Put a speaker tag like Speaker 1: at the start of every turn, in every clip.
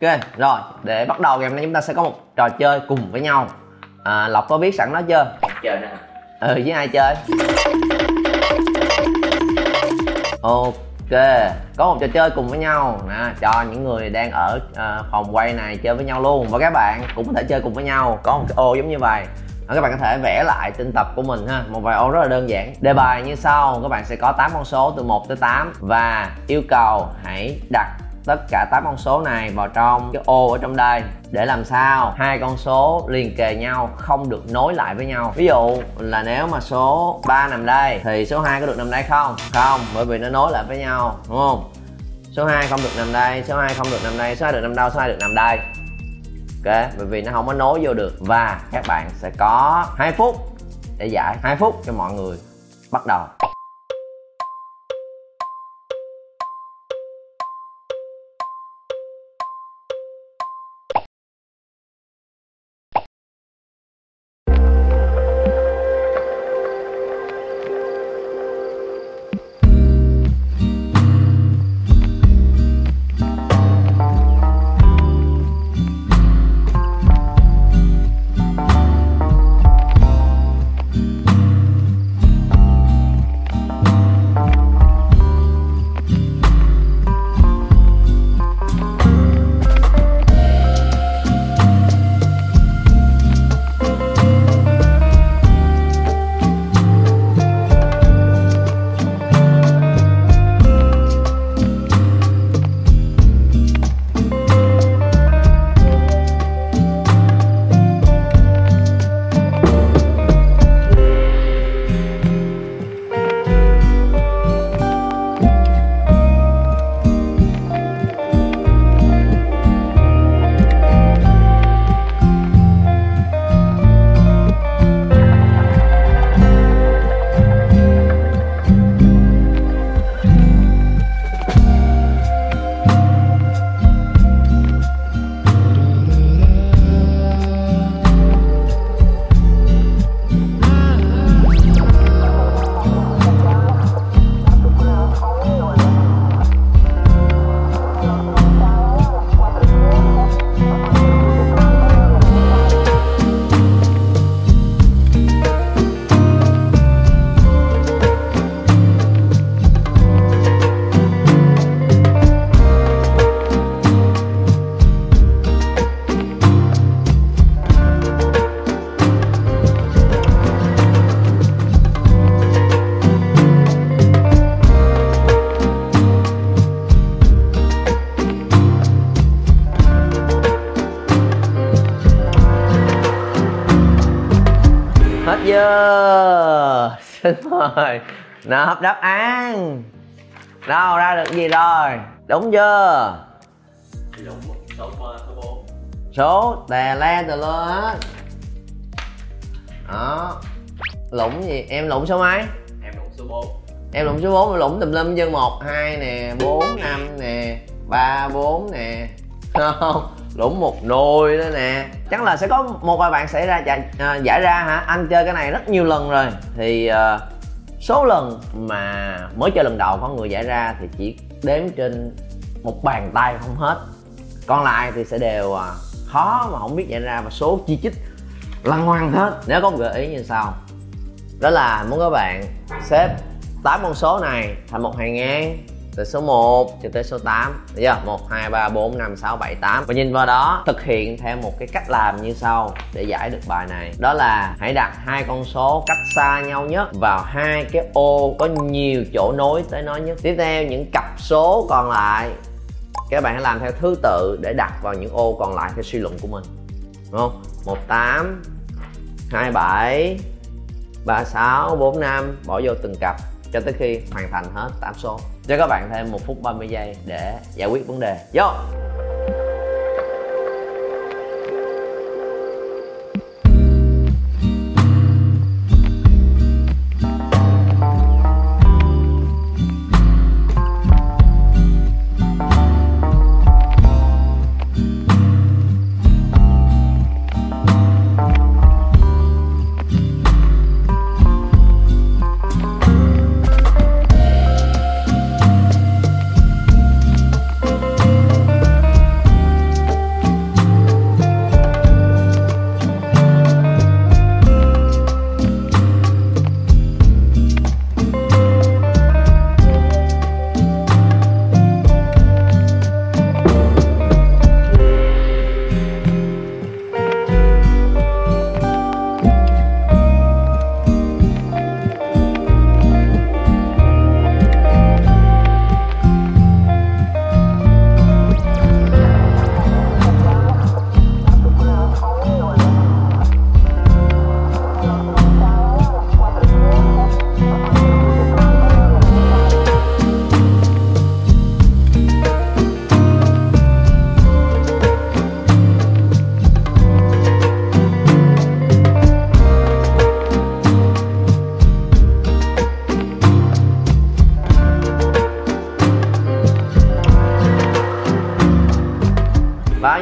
Speaker 1: ok rồi để bắt đầu ngày hôm nay chúng ta sẽ có một trò chơi cùng với nhau. À, lộc có biết sẵn đó chưa?
Speaker 2: Chơi nè.
Speaker 1: Ừ với ai chơi? Ok có một trò chơi cùng với nhau. Nè cho những người đang ở à, phòng quay này chơi với nhau luôn. Và các bạn cũng có thể chơi cùng với nhau. Có một cái ô giống như vậy. Các bạn có thể vẽ lại trên tập của mình ha. Một vài ô rất là đơn giản. Đề bài như sau. Các bạn sẽ có 8 con số từ 1 tới 8 và yêu cầu hãy đặt tất cả 8 con số này vào trong cái ô ở trong đây để làm sao hai con số liền kề nhau, không được nối lại với nhau. Ví dụ là nếu mà số 3 nằm đây thì số 2 có được nằm đây không? Không, bởi vì nó nối lại với nhau, đúng không? Số 2 không được nằm đây, số 2 không được nằm đây, số 2 được nằm đâu, số 2 được nằm đây. Ok, bởi vì nó không có nối vô được. Và các bạn sẽ có 2 phút để giải 2 phút cho mọi người bắt đầu. Mời nộp đáp án. Đâu ra được gì rồi? Đúng chưa?
Speaker 2: Đúng số số bốn
Speaker 1: số tè le tè lơ hết đó. Lũng gì? Em lũng số mấy?
Speaker 2: Em đúng số 4
Speaker 1: em lũng số 4 lũng tùm lum dân một hai nè bốn năm nè ba bốn nè. Không lũng một nồi đó nè. Chắc là sẽ có một vài bạn xảy ra giải, à, giải ra hả? Anh chơi cái này rất nhiều lần rồi. Thì à, số lần mà mới chơi lần đầu có người giải ra thì chỉ đếm trên một bàn tay không hết. Còn lại thì sẽ đều à, khó mà không biết giải ra và số chi chít lăng ngoan hết. Nếu có một gợi ý như sau. Đó là muốn các bạn xếp 8 con số này thành một hàng ngang từ số 1 cho tới số 8 Đấy chưa? 1, 2, 3, 4, 5, 6, 7, 8 Và nhìn vào đó thực hiện theo một cái cách làm như sau để giải được bài này. Đó là hãy đặt hai con số cách xa nhau nhất vào hai cái ô có nhiều chỗ nối tới nó nhất. Tiếp theo những cặp số còn lại các bạn hãy làm theo thứ tự để đặt vào những ô còn lại theo suy luận của mình. Đúng không? 18 27 36 45 bỏ vô từng cặp cho tới khi hoàn thành hết 8 số. Cho các bạn thêm 1 phút 30 giây để giải quyết vấn đề. Vô!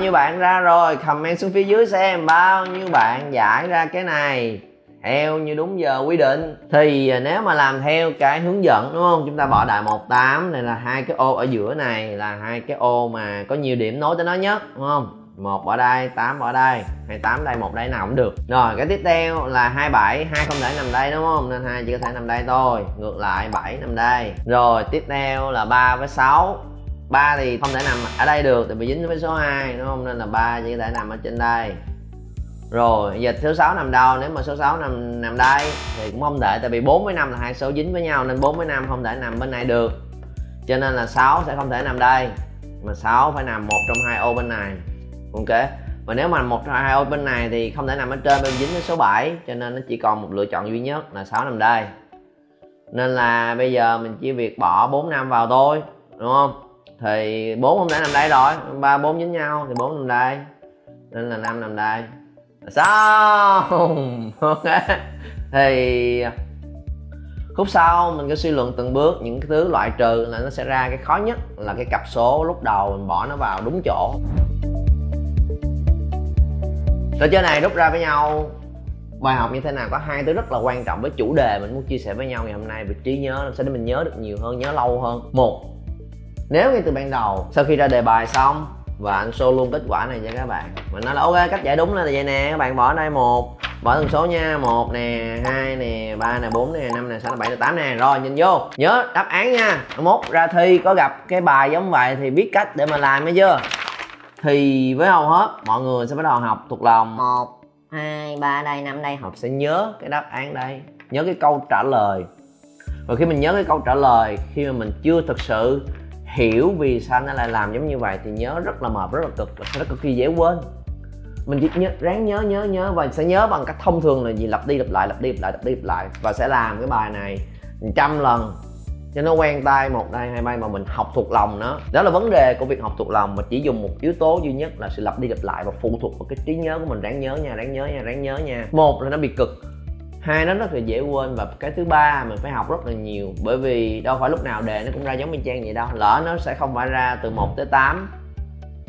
Speaker 1: Nhiêu bạn ra rồi? Comment xuống phía dưới xem bao nhiêu bạn giải ra cái này. Theo như đúng giờ quy định, thì à, nếu mà làm theo cái hướng dẫn, đúng không? Chúng ta bỏ đại 18 này là hai cái ô ở giữa này là hai cái ô mà có nhiều điểm nối tới nó nhất, đúng không? Một bỏ đây 8 bỏ đây. 28 đây, một đây nào cũng được. Rồi, cái tiếp theo là 27 hai không thể nằm đây, đúng không? Nên hai chỉ có thể nằm đây thôi. Ngược lại 7 nằm đây. Rồi, tiếp theo là 3 với 6 ba thì không thể nằm ở đây được, tại vì dính với số 2 đúng không? Nên là ba chỉ có thể nằm ở trên đây. Rồi giờ số 6 nằm đâu? Nếu mà số 6 nằm nằm đây thì cũng không thể, tại vì 4 với 5 là hai số dính với nhau, nên 4 với 5 không thể nằm bên này được. Cho nên là 6 sẽ không thể nằm đây, mà 6 phải nằm một trong hai ô bên này. Ok? Và nếu mà một trong hai ô bên này thì không thể nằm ở trên bên dính với số 7 cho nên nó chỉ còn một lựa chọn duy nhất là 6 nằm đây. Nên là bây giờ mình chỉ việc bỏ 4 năm vào thôi, đúng không? Thì bốn không thể nằm đây rồi. Ba, bốn dính nhau thì bốn nằm đây. Nên là năm nằm đây. Xong. Ok. Thì, khúc sau mình cứ suy luận từng bước những cái thứ loại trừ là nó sẽ ra cái khó nhất là cái cặp số lúc đầu mình bỏ nó vào đúng chỗ. Trò chơi này rút ra với nhau, bài học như thế nào? Có hai thứ rất là quan trọng với chủ đề mình muốn chia sẻ với nhau ngày hôm nay. Về trí nhớ làm sao để mình nhớ được nhiều hơn, nhớ lâu hơn. Một nếu ngay từ ban đầu sau khi ra đề bài xong và anh show luôn kết quả này cho các bạn. Mình nói là ok cách giải đúng là vậy nè các bạn bỏ đây một bỏ từng số nha một nè hai nè ba nè bốn nè năm nè sáu nè bảy nè tám nè. Rồi nhìn vô. Nhớ đáp án nha. Mốt ra thi có gặp cái bài giống vậy thì biết cách để mà làm nghe chưa? Thì với hầu hết mọi người sẽ bắt đầu học thuộc lòng. Một hai ba đây năm đây. Học sẽ nhớ cái đáp án đây. Nhớ cái câu trả lời. Và khi mình nhớ cái câu trả lời khi mà mình chưa thực sự hiểu vì sao nó lại làm giống như vậy thì nhớ rất là mệt, rất là cực rất là rất cực kỳ dễ quên. Mình chỉ nhớ, ráng nhớ nhớ nhớ và sẽ nhớ bằng cách thông thường là gì, lặp đi lặp lại, lặp đi lặp lại, lặp đi lặp lại và sẽ làm cái bài này trăm lần. Cho nó quen tay một đây hai bay mà mình học thuộc lòng nó. Đó là vấn đề của việc học thuộc lòng, mà chỉ dùng một yếu tố duy nhất là sự lặp đi lặp lại và phụ thuộc vào cái trí nhớ của mình. Ráng nhớ nha, ráng nhớ nha, ráng nhớ nha. Một là nó bị cực hai nó rất là dễ quên và cái thứ ba mình phải học rất là nhiều. Bởi vì đâu phải lúc nào đề nó cũng ra giống y chang vậy đâu. Lỡ nó sẽ không phải ra từ 1 tới 8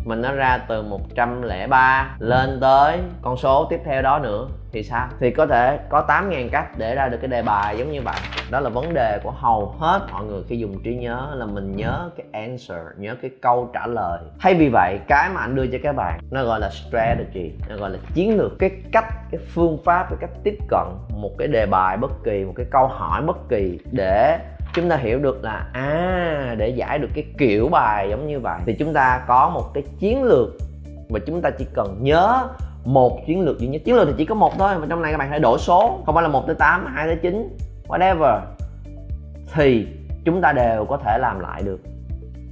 Speaker 1: mình nó ra từ 103 lên tới con số tiếp theo đó nữa, thì sao? Thì có thể có 8.000 cách để ra được cái đề bài giống như vậy đó là vấn đề của hầu hết mọi người khi dùng trí nhớ là mình nhớ cái answer, nhớ cái câu trả lời. Thay vì vậy, cái mà anh đưa cho các bạn, nó gọi là strategy, nó gọi là chiến lược cái cách, cái phương pháp, cái cách tiếp cận một cái đề bài bất kỳ, một cái câu hỏi bất kỳ để chúng ta hiểu được là à để giải được cái kiểu bài giống như vậy thì chúng ta có một cái chiến lược mà chúng ta chỉ cần nhớ một chiến lược duy nhất. Chiến lược thì chỉ có một thôi, mà trong này các bạn hãy đổi số. Không phải là một tới tám, hai tới chín, whatever. Thì chúng ta đều có thể làm lại được.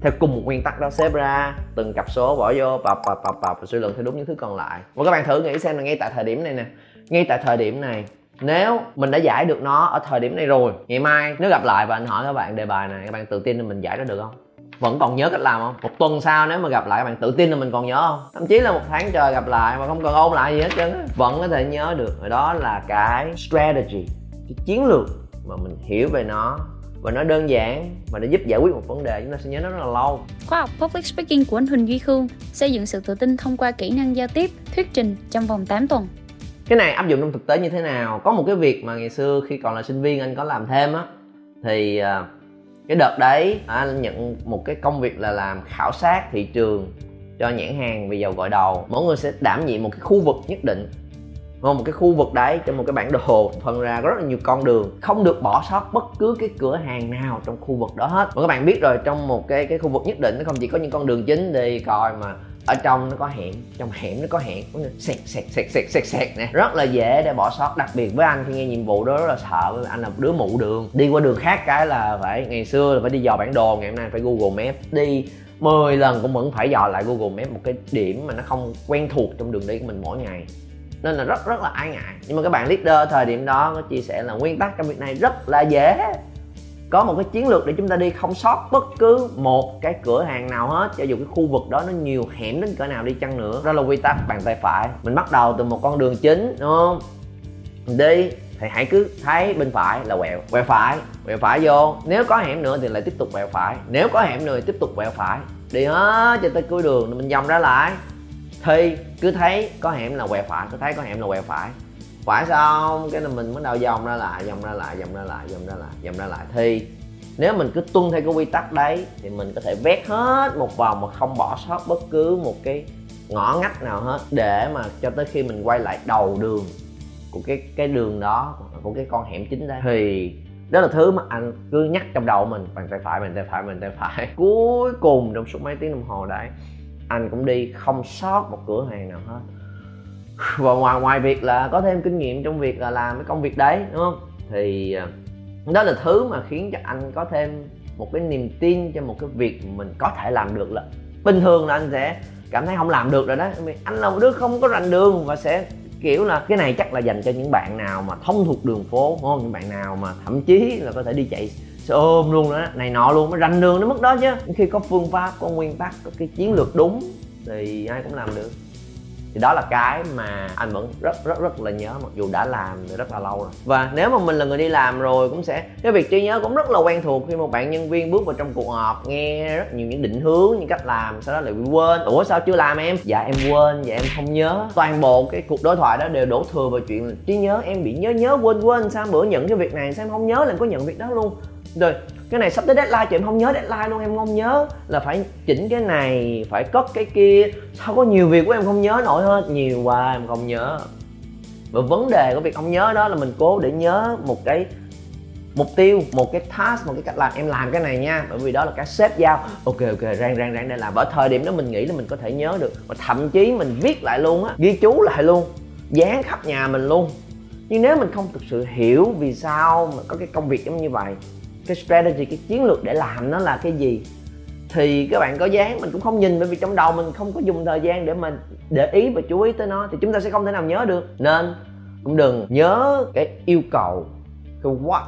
Speaker 1: Theo cùng một nguyên tắc đó, xếp ra từng cặp số, bỏ vô, bập bập bập bập và suy luận theo đúng những thứ còn lại. Và các bạn thử nghĩ xem là ngay tại thời điểm này nè. Ngay tại thời điểm này nếu mình đã giải được nó ở thời điểm này rồi ngày mai nếu gặp lại và anh hỏi các bạn đề bài này các bạn tự tin là mình giải nó được không? Vẫn còn nhớ cách làm không? Một tuần sau nếu mà gặp lại các bạn tự tin là mình còn nhớ không? Thậm chí là một tháng trời gặp lại mà không cần ôn lại gì hết trơn vẫn có thể nhớ được rồi đó là cái strategy cái chiến lược mà mình hiểu về nó. Và nó đơn giản và nó giúp giải quyết một vấn đề chúng ta sẽ nhớ nó rất là lâu.
Speaker 3: Khóa học Public Speaking của anh Huỳnh Duy Khương xây dựng sự tự tin thông qua kỹ năng giao tiếp, thuyết trình trong vòng 8 tuần
Speaker 1: cái này áp dụng trong thực tế như thế nào? Có một cái việc mà ngày xưa khi còn là sinh viên anh có làm thêm á, thì à, cái đợt đấy anh nhận một cái công việc là làm khảo sát thị trường cho nhãn hàng về dầu gội đầu. Mỗi người sẽ đảm nhiệm một cái khu vực nhất định. Không? một cái khu vực đấy trên một cái bản đồ phân ra có rất là nhiều con đường. Không được bỏ sót bất cứ cái cửa hàng nào trong khu vực đó hết. Và các bạn biết rồi, trong một cái cái khu vực nhất định nó không chỉ có những con đường chính đi coi mà ở trong nó có hẻm, trong hẻm nó có hẻm sẹt sẹt sẹt sẹt sẹt sẹt nè. Rất là dễ để bỏ sót, đặc biệt với anh khi nghe nhiệm vụ đó rất là sợ, bởi vì anh là một đứa mụ đường. Đi qua đường khác cái là phải, ngày xưa là phải đi dò bản đồ, ngày hôm nay phải google maps đi 10 lần cũng vẫn phải dò lại google maps một cái điểm mà nó không quen thuộc trong đường đi của mình mỗi ngày. Nên là rất rất là ai ngại. Nhưng mà các bạn leader thời điểm đó có chia sẻ là nguyên tắc trong việc này rất là dễ có một cái chiến lược để chúng ta đi không sót bất cứ một cái cửa hàng nào hết, cho dù cái khu vực đó nó nhiều hẻm đến cỡ nào đi chăng nữa. Đó là quy tắc bàn tay phải. Mình bắt đầu từ một con đường chính, đúng không? Mình đi thì hãy cứ thấy bên phải là quẹo quẹo phải quẹo phải vô. Nếu có hẻm nữa thì lại tiếp tục quẹo phải. Nếu có hẻm nữa thì tiếp tục quẹo phải. Đi hết cho tới cuối đường mình vòng ra lại. Thì cứ thấy có hẻm là quẹo phải, cứ thấy có hẻm là quẹo phải phải xong cái là mình bắt đầu vòng ra lại vòng ra lại vòng ra lại vòng ra lại vòng ra lại thì nếu mình cứ tuân theo cái quy tắc đấy, thì mình có thể vét hết một vòng mà không bỏ sót bất cứ một cái ngõ ngách nào hết, để mà cho tới khi mình quay lại đầu đường của cái cái đường đó, của cái con hẻm chính đấy. Thì đó là thứ mà anh cứ nhắc trong đầu mình, bàn tay phải, bàn tay phải, bàn tay phải. Cuối cùng trong suốt mấy tiếng đồng hồ đấy, anh cũng đi không sót một cửa hàng nào hết. và ngoài ngoài việc là có thêm kinh nghiệm trong việc là làm cái công việc đấy, đúng không? Thì à, đó là thứ mà khiến cho anh có thêm một cái niềm tin cho một cái việc mình có thể làm được là bình thường là anh sẽ cảm thấy không làm được rồi đó. Anh là một đứa không có rành đường và sẽ, kiểu là, cái này chắc là dành cho những bạn nào mà thông thuộc đường phố, đúng không? Những bạn nào mà thậm chí là có thể đi chạy xe ôm luôn đó, này nọ luôn, mới rành đường đến mức đó chứ. Khi có phương pháp, có nguyên tắc, có cái chiến lược đúng thì ai cũng làm được thì đó là cái mà anh vẫn rất rất rất là nhớ, mặc dù đã làm rất là lâu rồi. Và nếu mà mình là người đi làm rồi cũng sẽ, cái việc trí nhớ cũng rất là quen thuộc khi một bạn nhân viên bước vào trong cuộc họp nghe rất nhiều những định hướng, những cách làm, sau đó lại bị quên. Ủa, sao chưa làm em? Dạ em quên dạ em không nhớ. Toàn bộ cái cuộc đối thoại đó đều đổ thừa vào chuyện trí nhớ, em bị nhớ nhớ, quên quên, sao bữa nhận cái việc này, sao em không nhớ là em có nhận việc đó luôn. Rồi cái này sắp tới deadline, chị em không nhớ deadline luôn, em không nhớ là phải chỉnh cái này, phải cất cái kia. Sao có nhiều việc của em không nhớ nổi hết? Nhiều quá, em không nhớ. Và vấn đề của việc không nhớ đó là mình cố để nhớ một cái mục tiêu, một cái task, một cái cách làm. Em làm cái này nha, bởi vì đó là cái sếp giao. Ok ok, rang rang rang để làm ở thời điểm đó mình nghĩ là mình có thể nhớ được. Và thậm chí mình viết lại luôn á, ghi chú lại luôn, dán khắp nhà mình luôn. Nhưng nếu mình không thực sự hiểu vì sao mà có cái công việc giống như vậy cái strategy, cái chiến lược để làm nó là cái gì? Thì các bạn có dán, mình cũng không nhìn, bởi vì trong đầu mình không có dùng thời gian để mình để ý và chú ý tới nó, thì chúng ta sẽ không thể nào nhớ được. Nên, cũng đừng nhớ cái yêu cầu, cái what,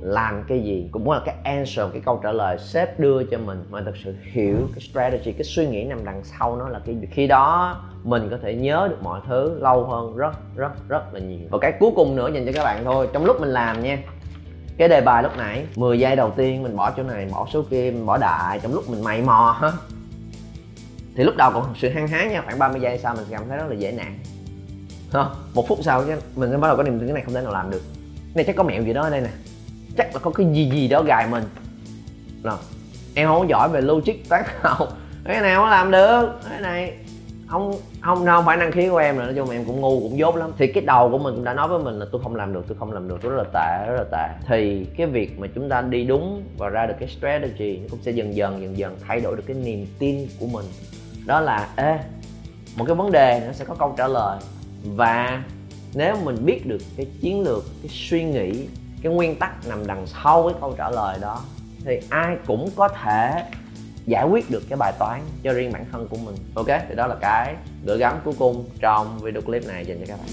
Speaker 1: làm cái gì, cũng là cái answer, cái câu trả lời sếp đưa cho mình mà thật sự hiểu cái strategy, cái suy nghĩ nằm đằng sau nó là cái gì. Khi đó, mình có thể nhớ được mọi thứ lâu hơn rất rất rất là nhiều. Và cái cuối cùng nữa dành cho các bạn thôi, trong lúc mình làm nha cái đề bài lúc nãy 10 giây đầu tiên mình bỏ chỗ này, bỏ số kia mình bỏ đại trong lúc mình mày mò ha. Thì lúc đầu còn sự hăng hái nha, khoảng 30 giây sau mình cảm thấy rất là dễ nản. Một phút sau chứ mình sẽ bắt đầu có niềm tin cái này không thể nào làm được. Cái này chắc có mẹo gì đó ở đây nè. Chắc là có cái gì gì đó gài mình. Rồi, em không giỏi về logic toán học. Cái nào có làm được, cái này không không không phải năng khiếu của em rồi, nói chung em cũng ngu, cũng dốt lắm. Thì cái đầu của mình cũng đã nói với mình là tôi không làm được, tôi không làm được, rất là tệ, rất là tệ. Thì cái việc mà chúng ta đi đúng và ra được cái strategy nó cũng sẽ dần dần dần dần thay đổi được cái niềm tin của mình. Đó là, ê, một cái vấn đề nó sẽ có câu trả lời. Và nếu mình biết được cái chiến lược, cái suy nghĩ, cái nguyên tắc nằm đằng sau cái câu trả lời đó, thì ai cũng có thể giải quyết được cái bài toán cho riêng bản thân của mình. Ok, thì đó là cái gửi gắm cuối cùng trong video clip này dành cho các bạn.